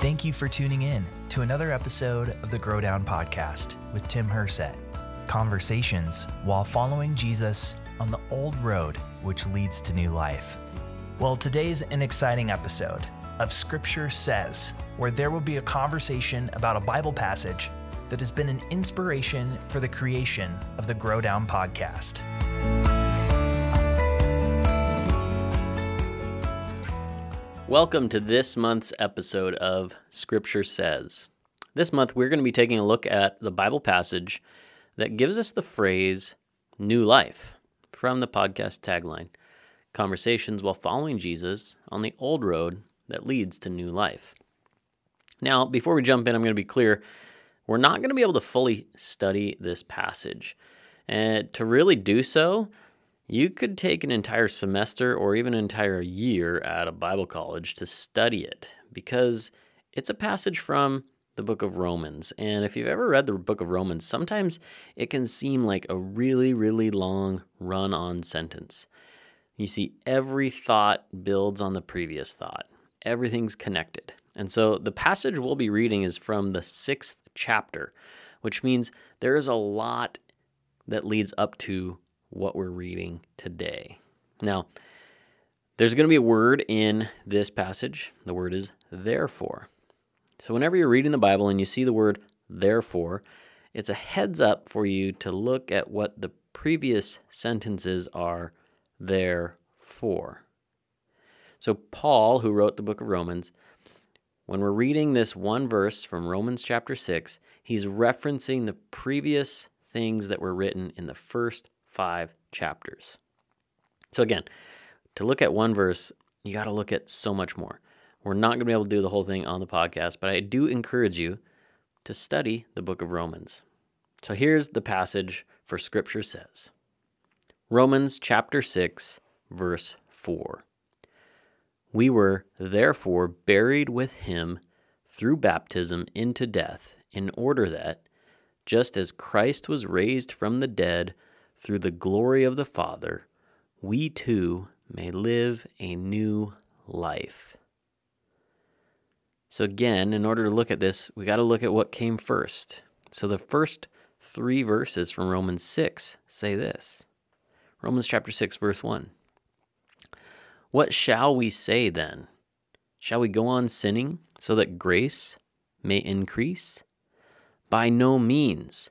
Thank you for tuning in to another episode of the Grow Down Podcast with Tim Hersett. Conversations while following Jesus on the old road which leads to new life. Well, today's an exciting episode of Scripture Says, where there will be a conversation about a Bible passage that has been an inspiration for the creation of the Grow Down Podcast. Welcome to this month's episode of Scripture Says. This month, we're going to be taking a look at the Bible passage that gives us the phrase new life from the podcast tagline Conversations while following Jesus on the old road that leads to new life. Now, before we jump in, I'm going to be clear we're not going to be able to fully study this passage. And to really do so, you could take an entire semester or even an entire year at a Bible college to study it because it's a passage from the book of Romans. And if you've ever read the book of Romans, sometimes it can seem like a really, really long run on sentence. You see, every thought builds on the previous thought, everything's connected. And so the passage we'll be reading is from the sixth chapter, which means there is a lot that leads up to what we're reading today. Now, there's going to be a word in this passage. The word is therefore. So, whenever you're reading the Bible and you see the word therefore, it's a heads up for you to look at what the previous sentences are there for. So, Paul, who wrote the book of Romans, when we're reading this one verse from Romans chapter 6, he's referencing the previous things that were written in the first five chapters. So, again, to look at one verse, you got to look at so much more. We're not going to be able to do the whole thing on the podcast, but I do encourage you to study the book of Romans. So, here's the passage for Scripture says Romans chapter 6, verse 4. We were therefore buried with him through baptism into death, in order that, just as Christ was raised from the dead through the glory of the Father, we too may live a new life. So, again, in order to look at this, we got to look at what came first. So, the first three verses from Romans 6 say this Romans chapter 6, verse 1. What shall we say then? Shall we go on sinning so that grace may increase? By no means.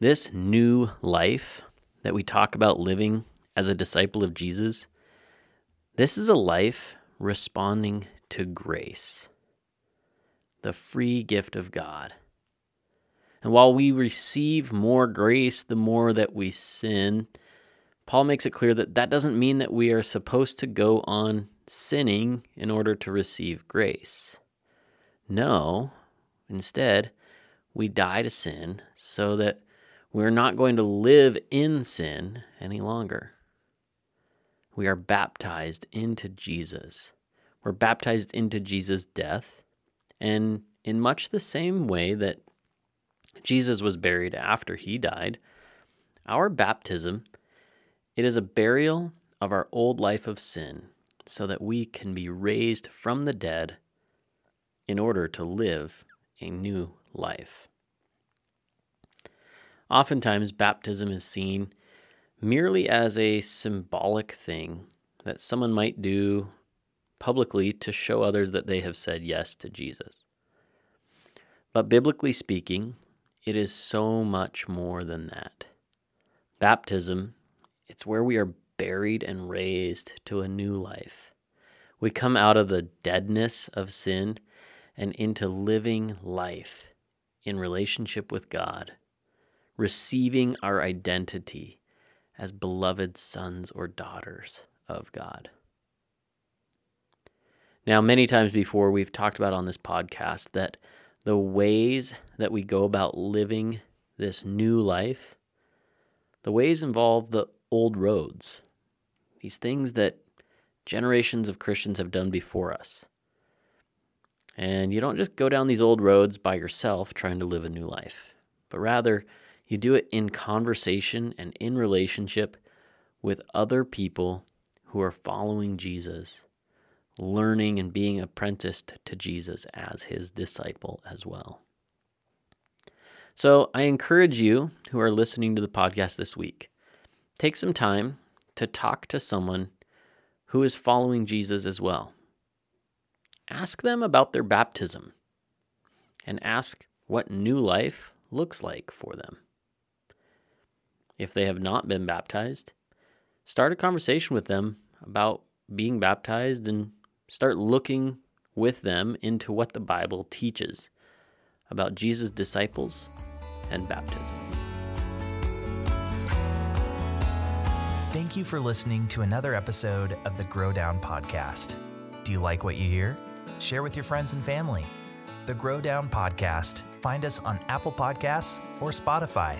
This new life that we talk about living as a disciple of Jesus, this is a life responding to grace, the free gift of God. And while we receive more grace the more that we sin, Paul makes it clear that that doesn't mean that we are supposed to go on sinning in order to receive grace. No, instead, we die to sin so that we're not going to live in sin any longer. We are baptized into Jesus. We're baptized into Jesus' death. And in much the same way that Jesus was buried after he died, our baptism it is a burial of our old life of sin so that we can be raised from the dead in order to live a new life. Oftentimes, baptism is seen merely as a symbolic thing that someone might do publicly to show others that they have said yes to Jesus. But biblically speaking, it is so much more than that. Baptism, it's where we are buried and raised to a new life. We come out of the deadness of sin and into living life in relationship with God receiving our identity as beloved sons or daughters of God. Now, many times before, we've talked about on this podcast that the ways that we go about living this new life, the ways involve the old roads, these things that generations of Christians have done before us. And you don't just go down these old roads by yourself trying to live a new life, but rather you do it in conversation and in relationship with other people who are following Jesus, learning and being apprenticed to Jesus as his disciple as well. So I encourage you who are listening to the podcast this week, take some time to talk to someone who is following Jesus as well. Ask them about their baptism and ask what new life looks like for them. If they have not been baptized, start a conversation with them about being baptized and start looking with them into what the Bible teaches about Jesus' disciples and baptism. Thank you for listening to another episode of the Grow Down Podcast. Do you like what you hear? Share with your friends and family. The Grow Down Podcast. Find us on Apple Podcasts or Spotify.